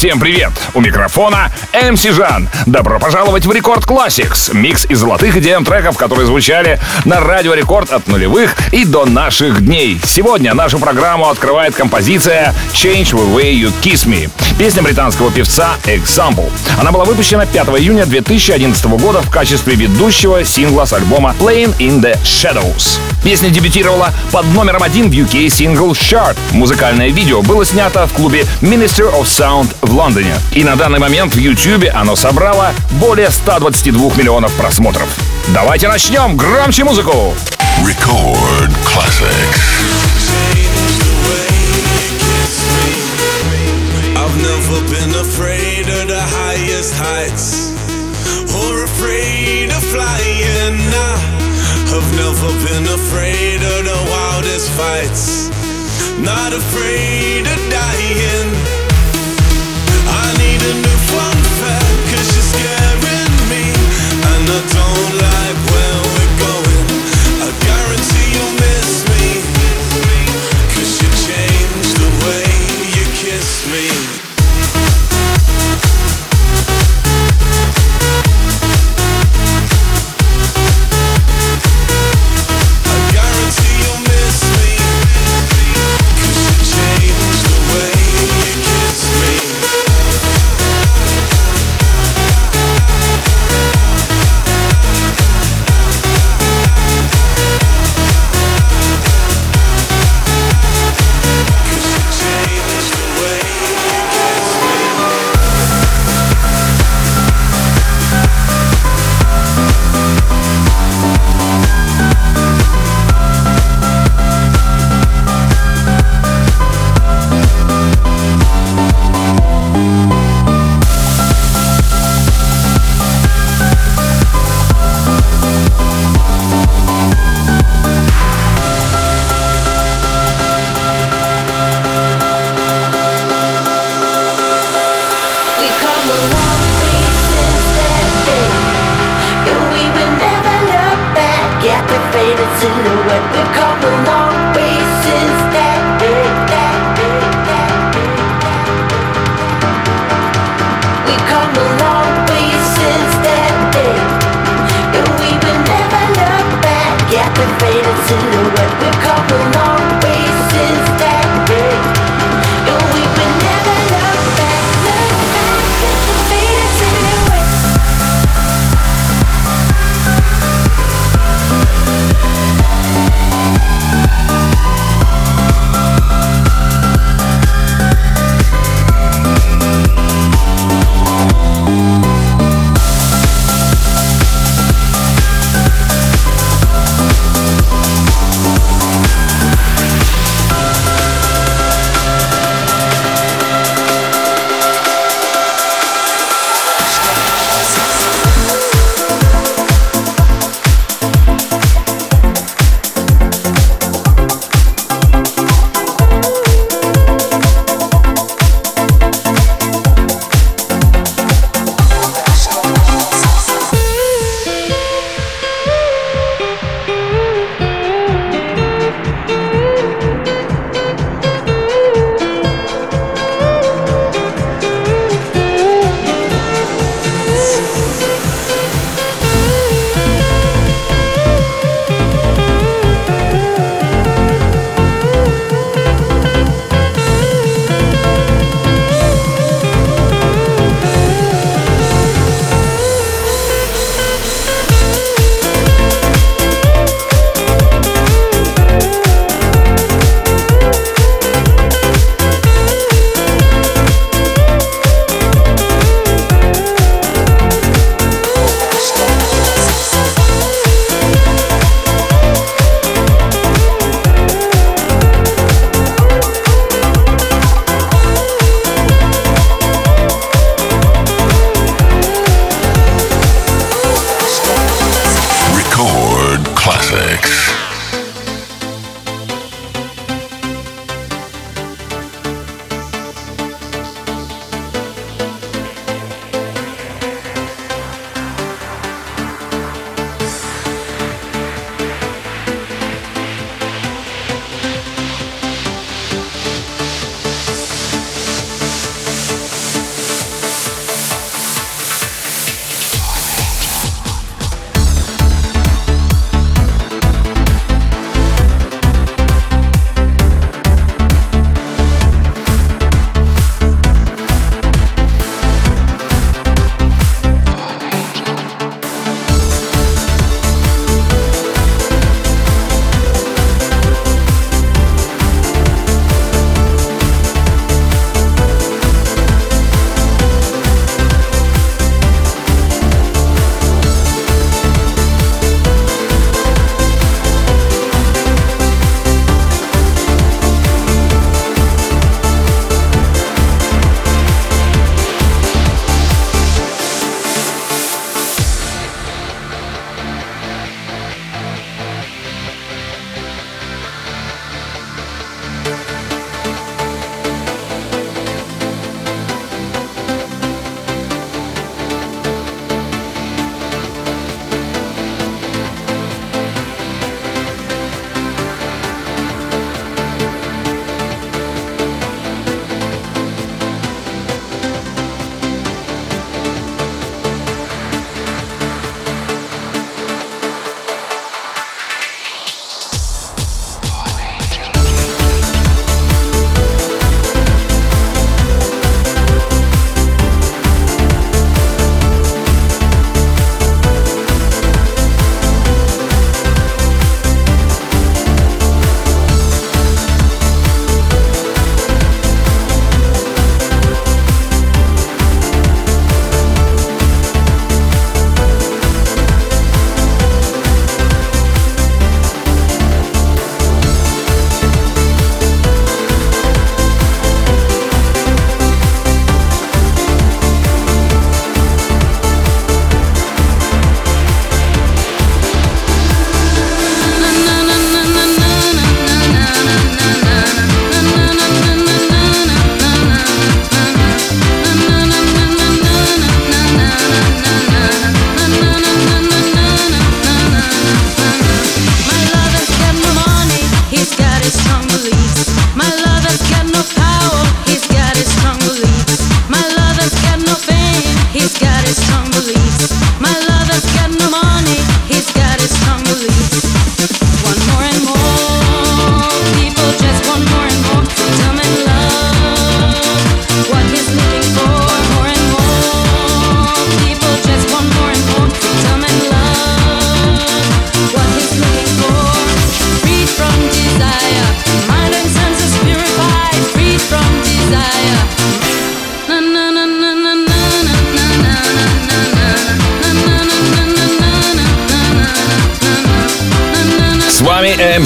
Всем привет! У микрофона MC Жан. Добро пожаловать в Record Classix. Микс из золотых EDM треков, которые звучали на Радио Рекорд от нулевых и до наших дней. Сегодня нашу программу открывает композиция Change the Way You Kiss Me. Песня британского певца Example. Она была выпущена 5 июня 2011 года в качестве ведущего сингла с альбома Playing in the Shadows. Песня дебютировала под номером один в UK Single Chart. Музыкальное видео было снято в клубе Minister of Sound в Лондоне. И на данный момент в YouTube оно собрало более 122 миллионов просмотров. Давайте начнем! Громче музыку! Record Classics. Never been afraid of the highest heights or afraid of flying. Nah, I've never been afraid of the wildest fights, not afraid of dying.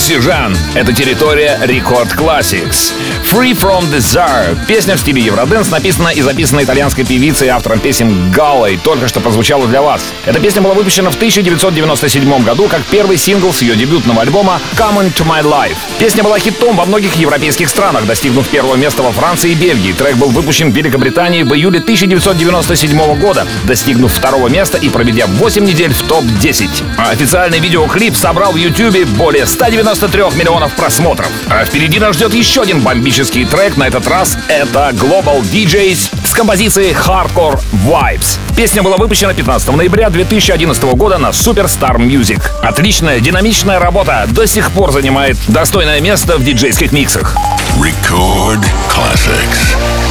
Диджей MC Жан. Это территория Record Classics. Free From Desire. Песня в стиле Евроденс написана и записана итальянской певицей и автором песен Галлой. Только что прозвучала для вас. Эта песня была выпущена в 1997 году как первый сингл с ее дебютного альбома Come Into My Life. Песня была хитом во многих европейских странах, достигнув первого места во Франции и Бельгии. Трек был выпущен в Великобритании в июле 1997 года, достигнув второго места и проведя 8 недель в топ-10. А официальный видеоклип собрал в YouTube более 193 миллионов просмотров. А впереди нас ждет еще один бомбический трек. На этот раз это Global DJs с композицией Hardcore Vibes. Песня была выпущена 15 ноября 2011 года на Superstar Music. Отличная, динамичная работа до сих пор занимает достойное место в диджейских миксах. Record classics.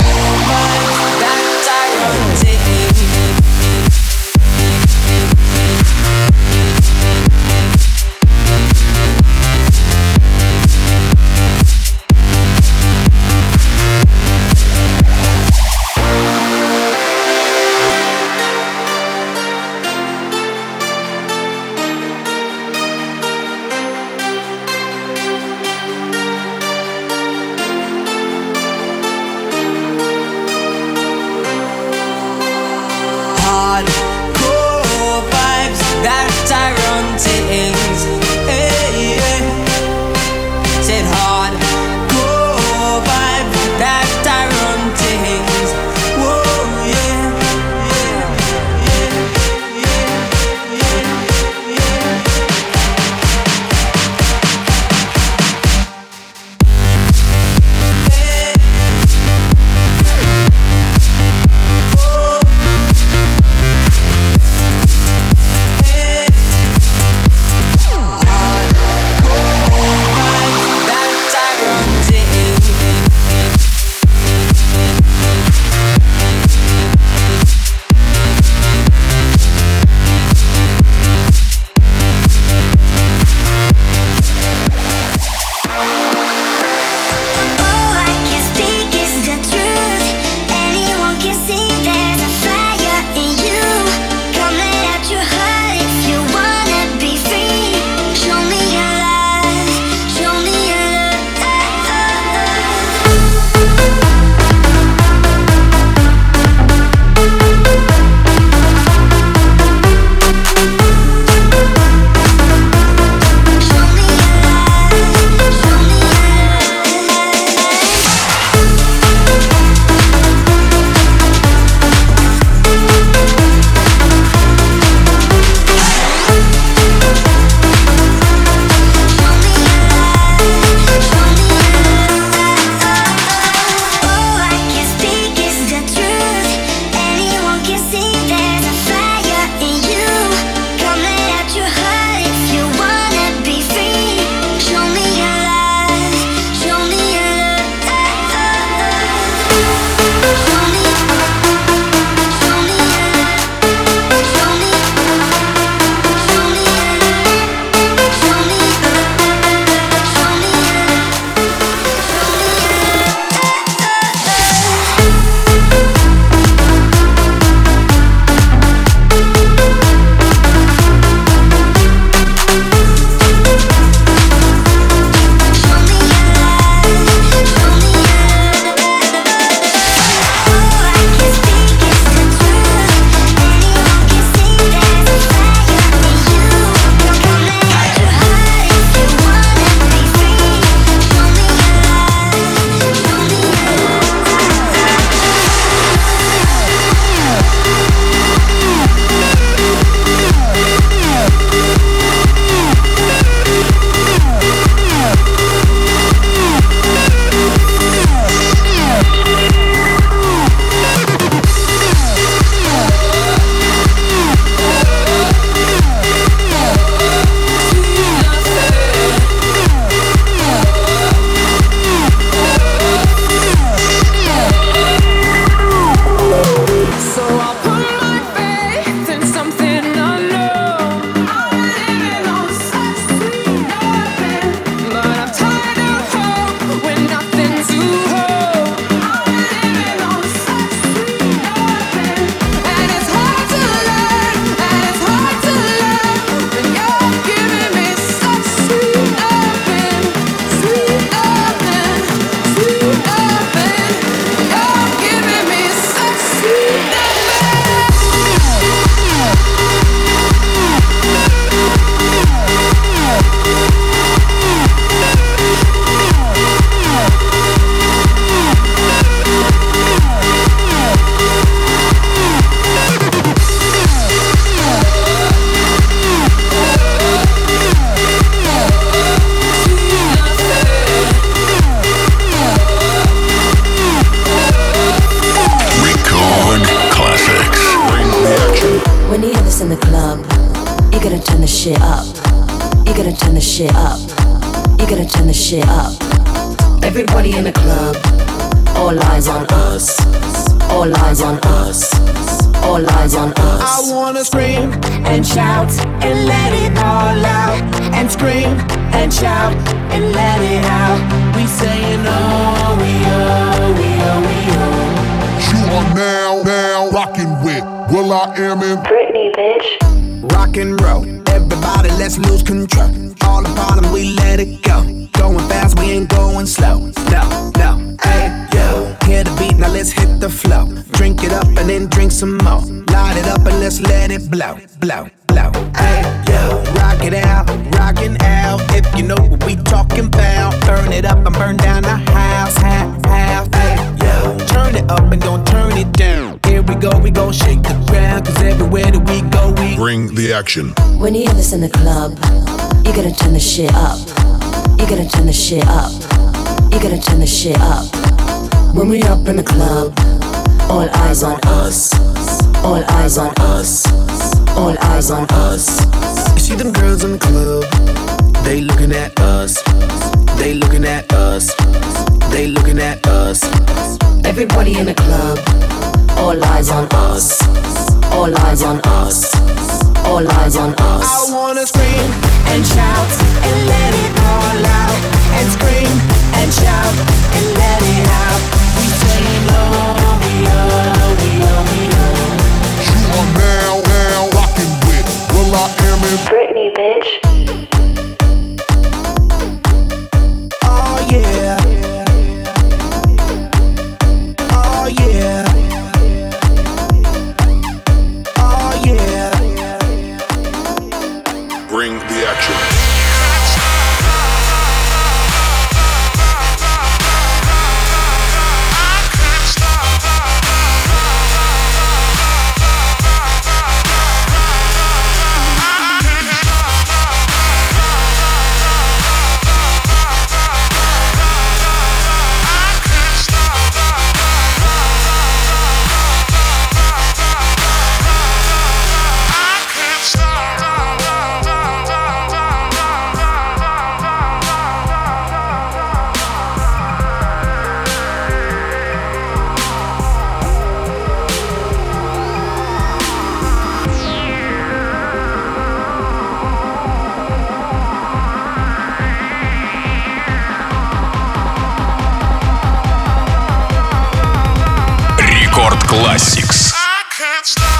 Blow, blow, blow. Hey, yo. Rock it out, rockin' out. If you know what we talking about, burn it up and burn down the house, house, house. Hey, yo. Turn it up and don't turn it down. Here we go, we gon' shake the ground. Cause everywhere that we go, we Bring the action. When you hear this in the club, you gotta turn the shit up. You gotta turn the shit up. You gotta turn the shit up. When we up in the club, all eyes on us. All eyes on us. All eyes on us. You see them girls in the club, they looking at us. They looking at us. They looking at us. Everybody in the club, all eyes on us. All eyes on us. All eyes on us. I wanna scream and shout and let it all out. And scream and shout and let it out. We saying oh, we oh, we oh, we oh. You are now, now Britney, bitch. Вы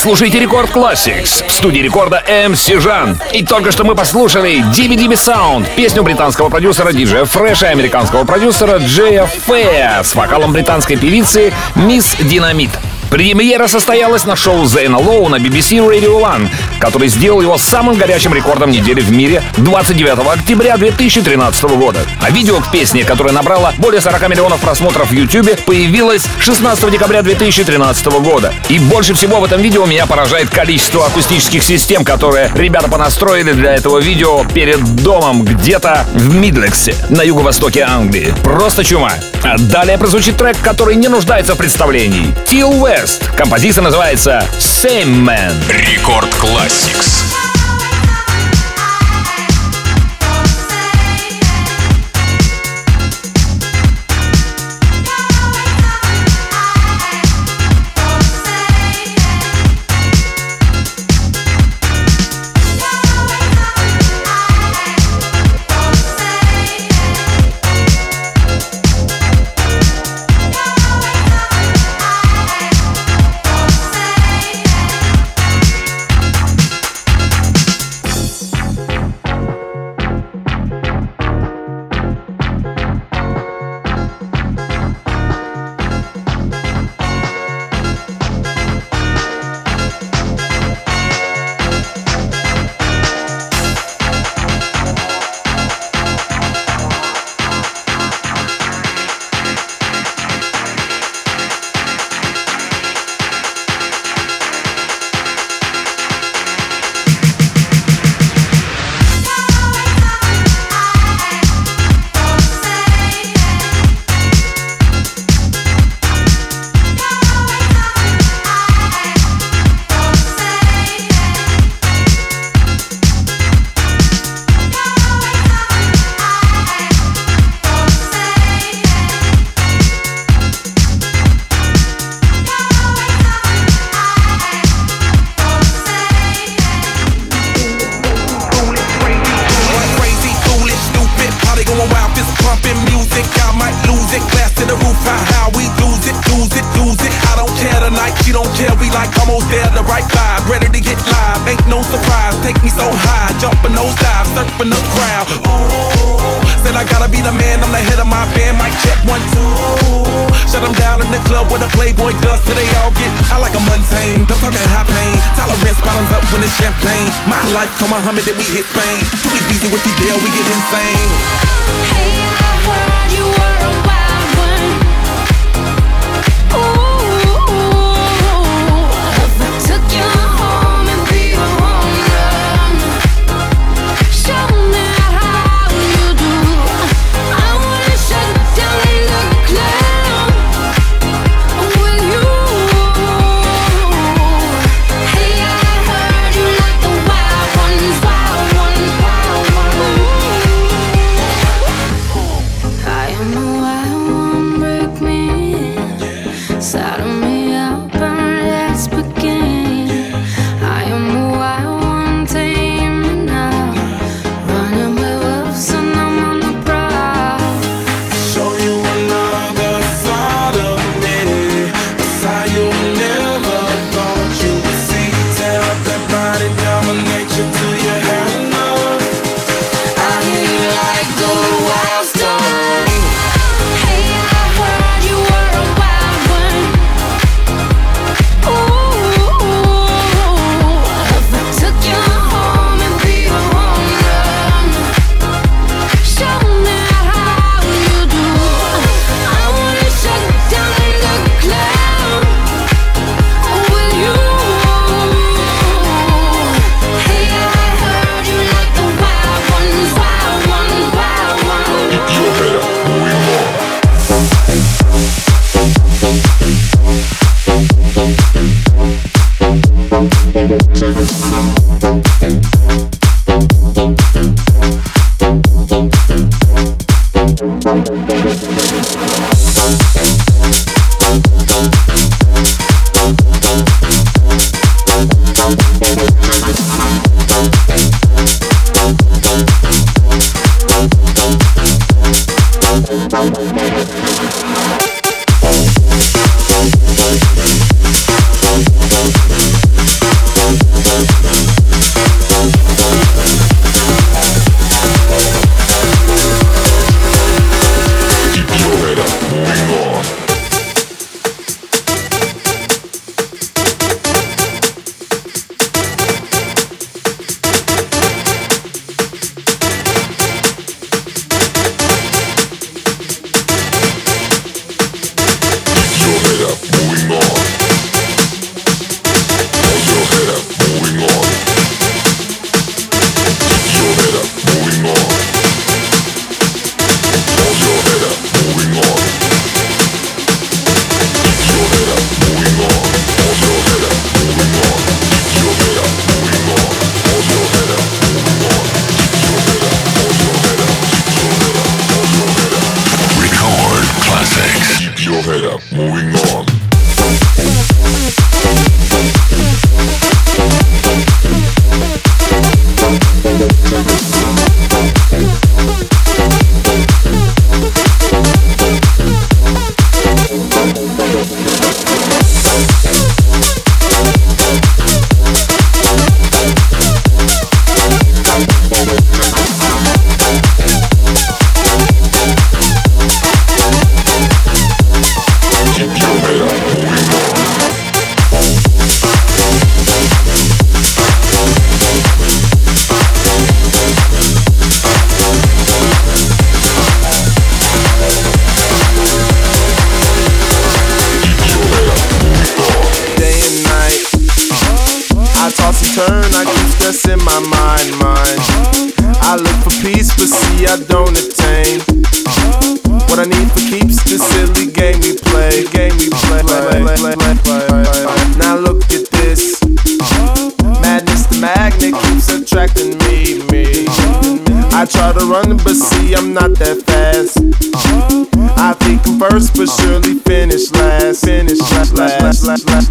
слушаете Рекорд Classics в студии рекорда MC Жан. И только что мы послушали Диби Sound, песню британского продюсера диджея Фреша и американского продюсера Джея Фея с вокалом британской певицы Мисс Динамит. Премьера состоялась на шоу Зейна Лоу на BBC Radio One, который сделал его самым горячим рекордом недели в мире 29 октября 2013 года. А видео к песне, которое набрало более 40 миллионов просмотров в YouTube, появилось 16 декабря 2013 года. И больше всего в этом видео меня поражает количество акустических систем, которые ребята понастроили для этого видео перед домом где-то в Мидлексе, на юго-востоке Англии. Просто чума. А далее прозвучит трек, который не нуждается в представлении. Till West. Композиция называется Same Man. Рекорд Classics.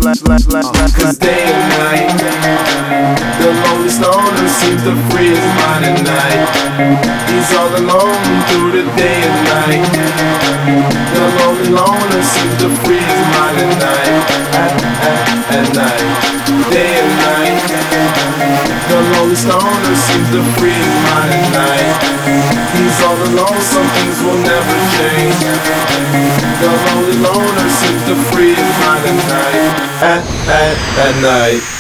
Cause day and night, the lonely stoner seems to free his mind at night. He's all alone through the day and night. The lonely loner seems to free his mind at night. At, at, at night, day and night. The lonely stoner seems to free his mind at night. He's all alone, some things will never change. The lonely loner seems to free at night. At, at, at night.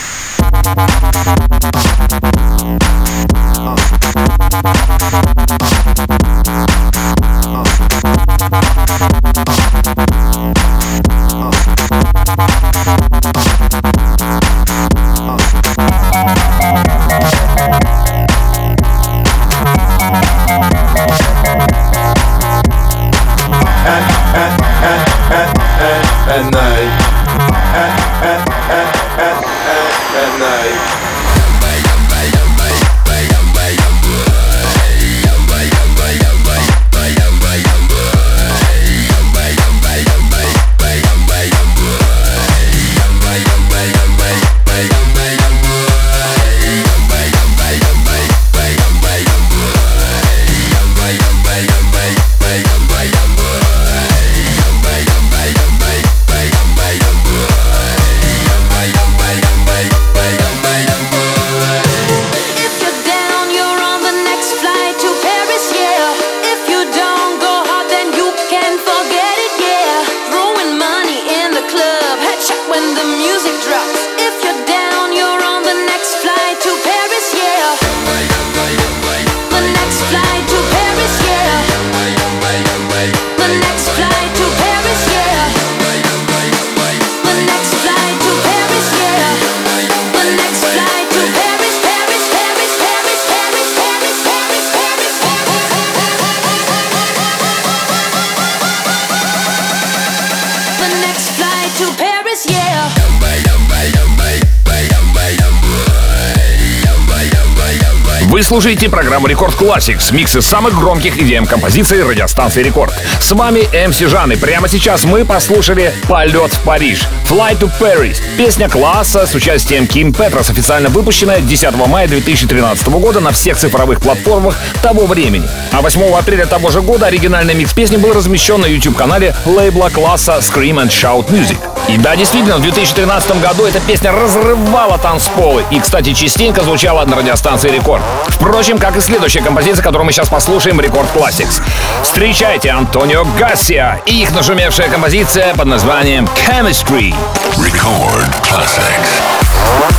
Вы слушаете программу Record Classix, микс из самых громких EDM композиций радиостанции Рекорд. С вами MC Жан, и прямо сейчас мы послушали «Полет в Париж» «Flight to Paris». Песня Klaas'а с участием Ким Петрас, официально выпущенная 10 мая 2013 года на всех цифровых платформах того времени. А 8 апреля того же года оригинальный микс песни был размещен на YouTube-канале лейбла Klaas'а Scream and Shout Music. И да, действительно, в 2013 году эта песня разрывала танцполы и, кстати, частенько звучала на радиостанции Рекорд. Впрочем, как и следующая композиция, которую мы сейчас послушаем, Record Classix. Встречайте Антонио Гассия и их нашумевшая композиция под названием Chemistry. Record Classics.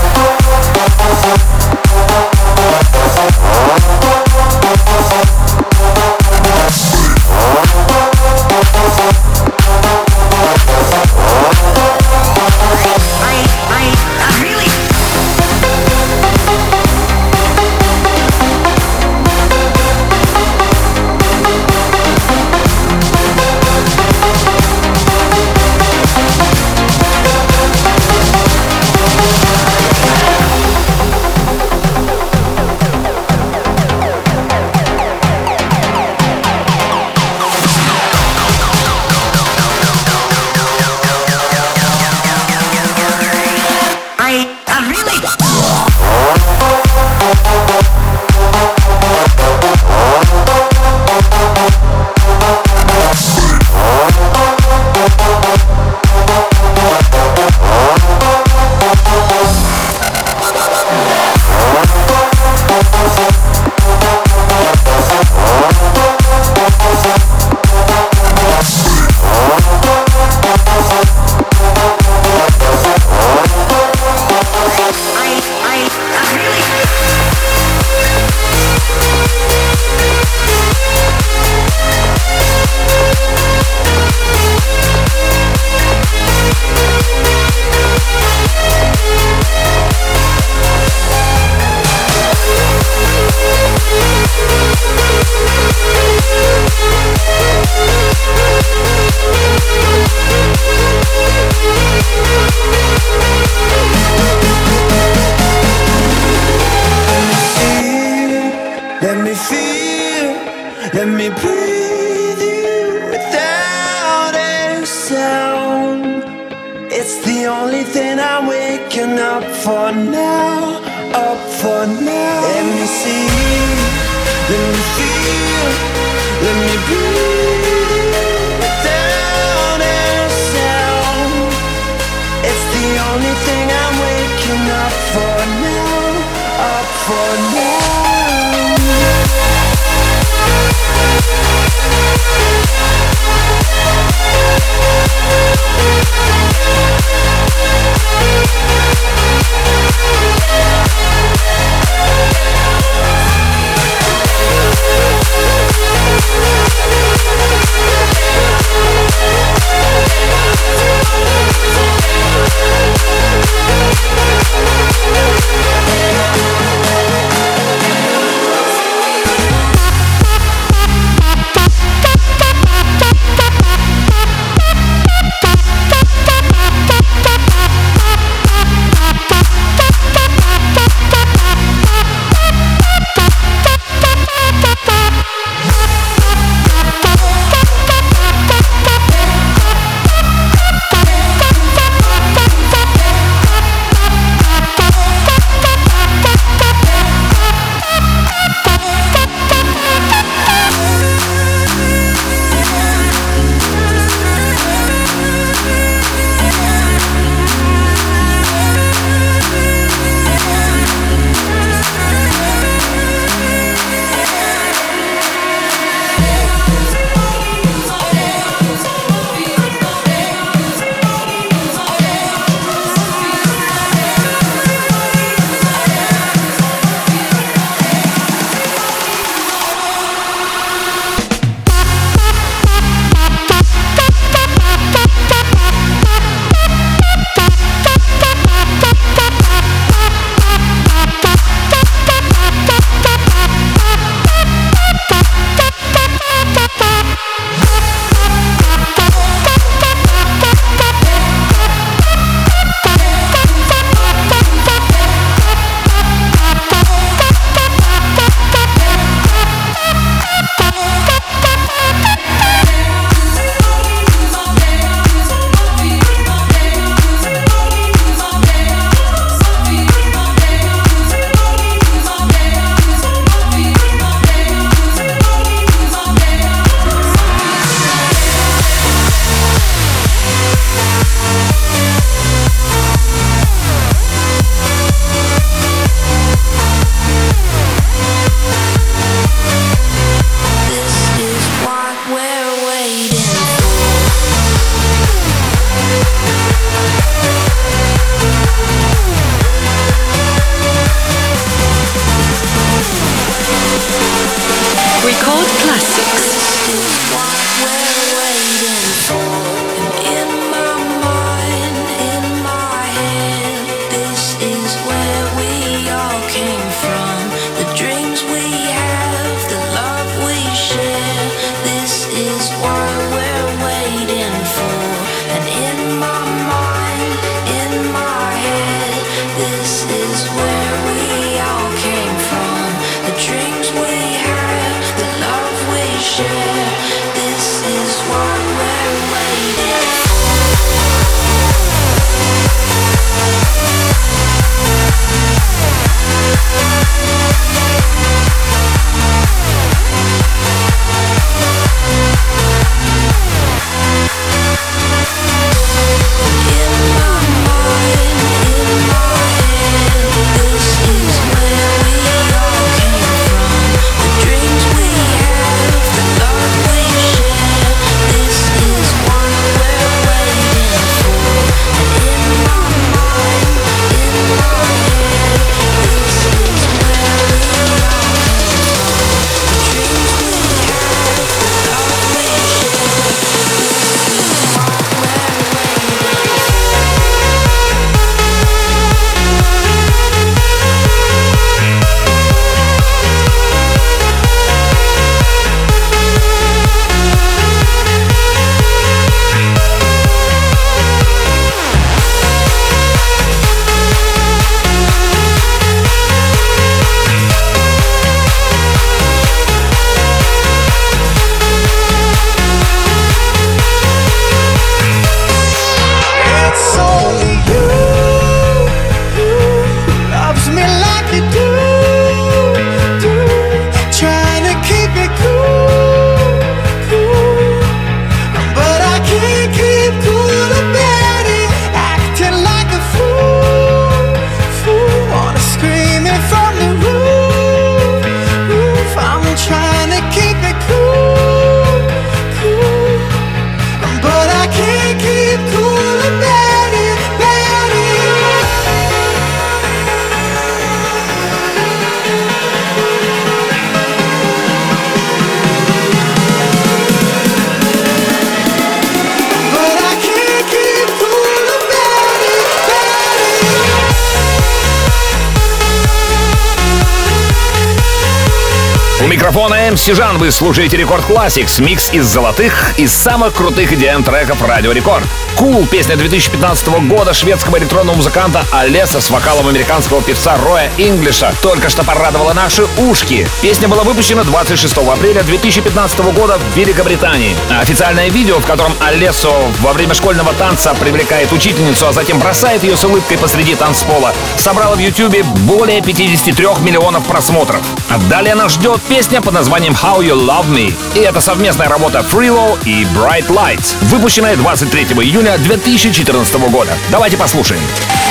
Микрофона МС Жан вы слушаете Рекорд Classics, микс из золотых и самых крутых EDM треков Радио Рекорд. Cool, песня 2015 года шведского электронного музыканта Олеса с вокалом американского певца Роя Инглиша только что порадовала наши ушки. Песня была выпущена 26 апреля 2015 года в Великобритании. Официальное видео, в котором Олесо во время школьного танца привлекает учительницу, а затем бросает ее с улыбкой посреди танцпола, собрало в YouTube более 53 миллионов просмотров. А далее нас ждет песня под названием How You Love Me. И это совместная работа Freelo и Bright Lights, выпущенная 23 июня 2014 года. Давайте послушаем.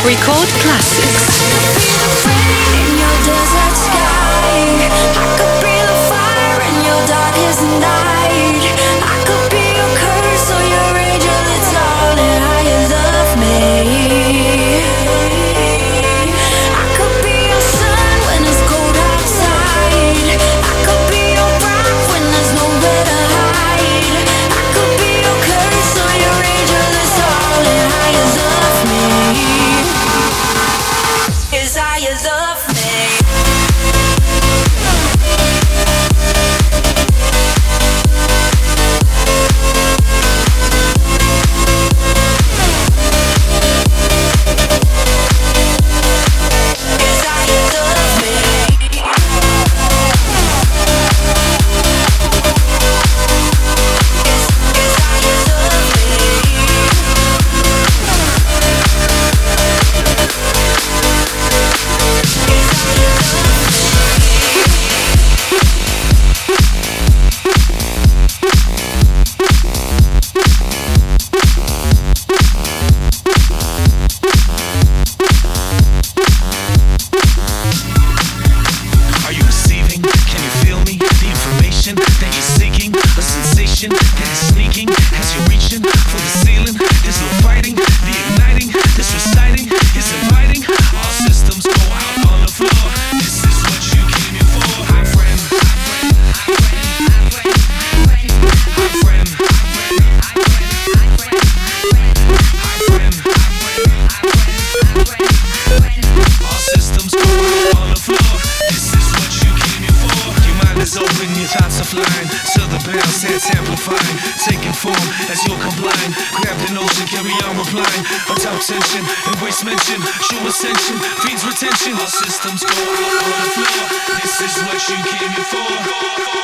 Record Classics. Retention. All systems go on the floor. This is what you came here for.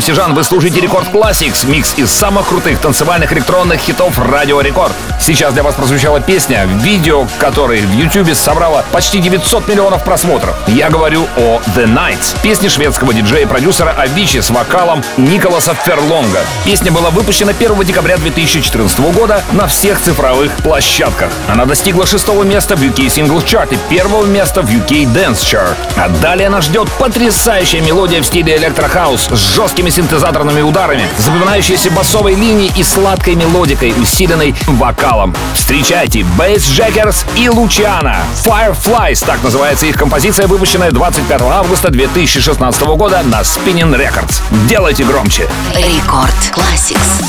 Студии рекорда MC Жан вы слушаете Record Classix, микс из самых крутых танцевальных электронных хитов Радио Рекорд. Сейчас для вас прозвучала песня, видео которой в YouTube собрало почти 900 миллионов просмотров. Я говорю о The Nights, песне шведского диджея и продюсера Авичи с вокалом Николаса Ферлонга. Песня была выпущена 1 декабря 2014 года на всех цифровых площадках. Она достигла шестого места в UK Singles Chart и первого места в UK Dance Chart. А далее нас ждет потрясающая мелодия в стиле электрохаус с жесткими синтезаторными ударами, запоминающейся басовой линией и сладкой мелодикой, усиленной вокалом. Встречайте Bass Jackers и Лучиана. Fireflies, так называется их композиция, выпущенная 25 августа 2016 года на Spinning Records. Делайте громче. Рекорд Classics.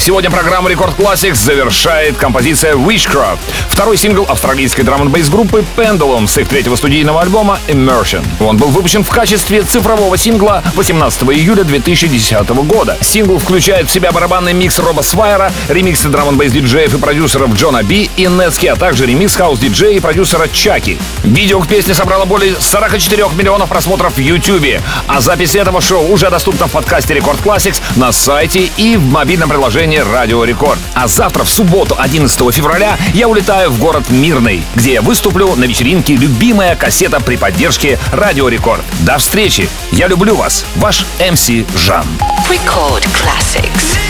Сегодня программу Record Classix завершает композиция Witchcraft, второй сингл австралийской drum n группы Pendulum с их третьего студийного альбома Immersion. Он был выпущен в качестве цифрового сингла 18 июля 2010 года. Сингл включает в себя барабанный микс Роба Свайера, ремиксы drum n диджеев и продюсеров Джона Би и Netsky, а также ремикс хаус-диджея и продюсера Чаки. Видео к песне собрало более 44 миллионов просмотров в YouTube, а запись этого шоу уже доступна в подкасте Record Classix на сайте и в мобильном приложении Радио Рекорд. А завтра, в субботу, 11 февраля, я улетаю в город Мирный, где я выступлю на вечеринке «Любимая кассета» при поддержке Радио Рекорд. До встречи! Я люблю вас. Ваш MC Жан. Record Classix.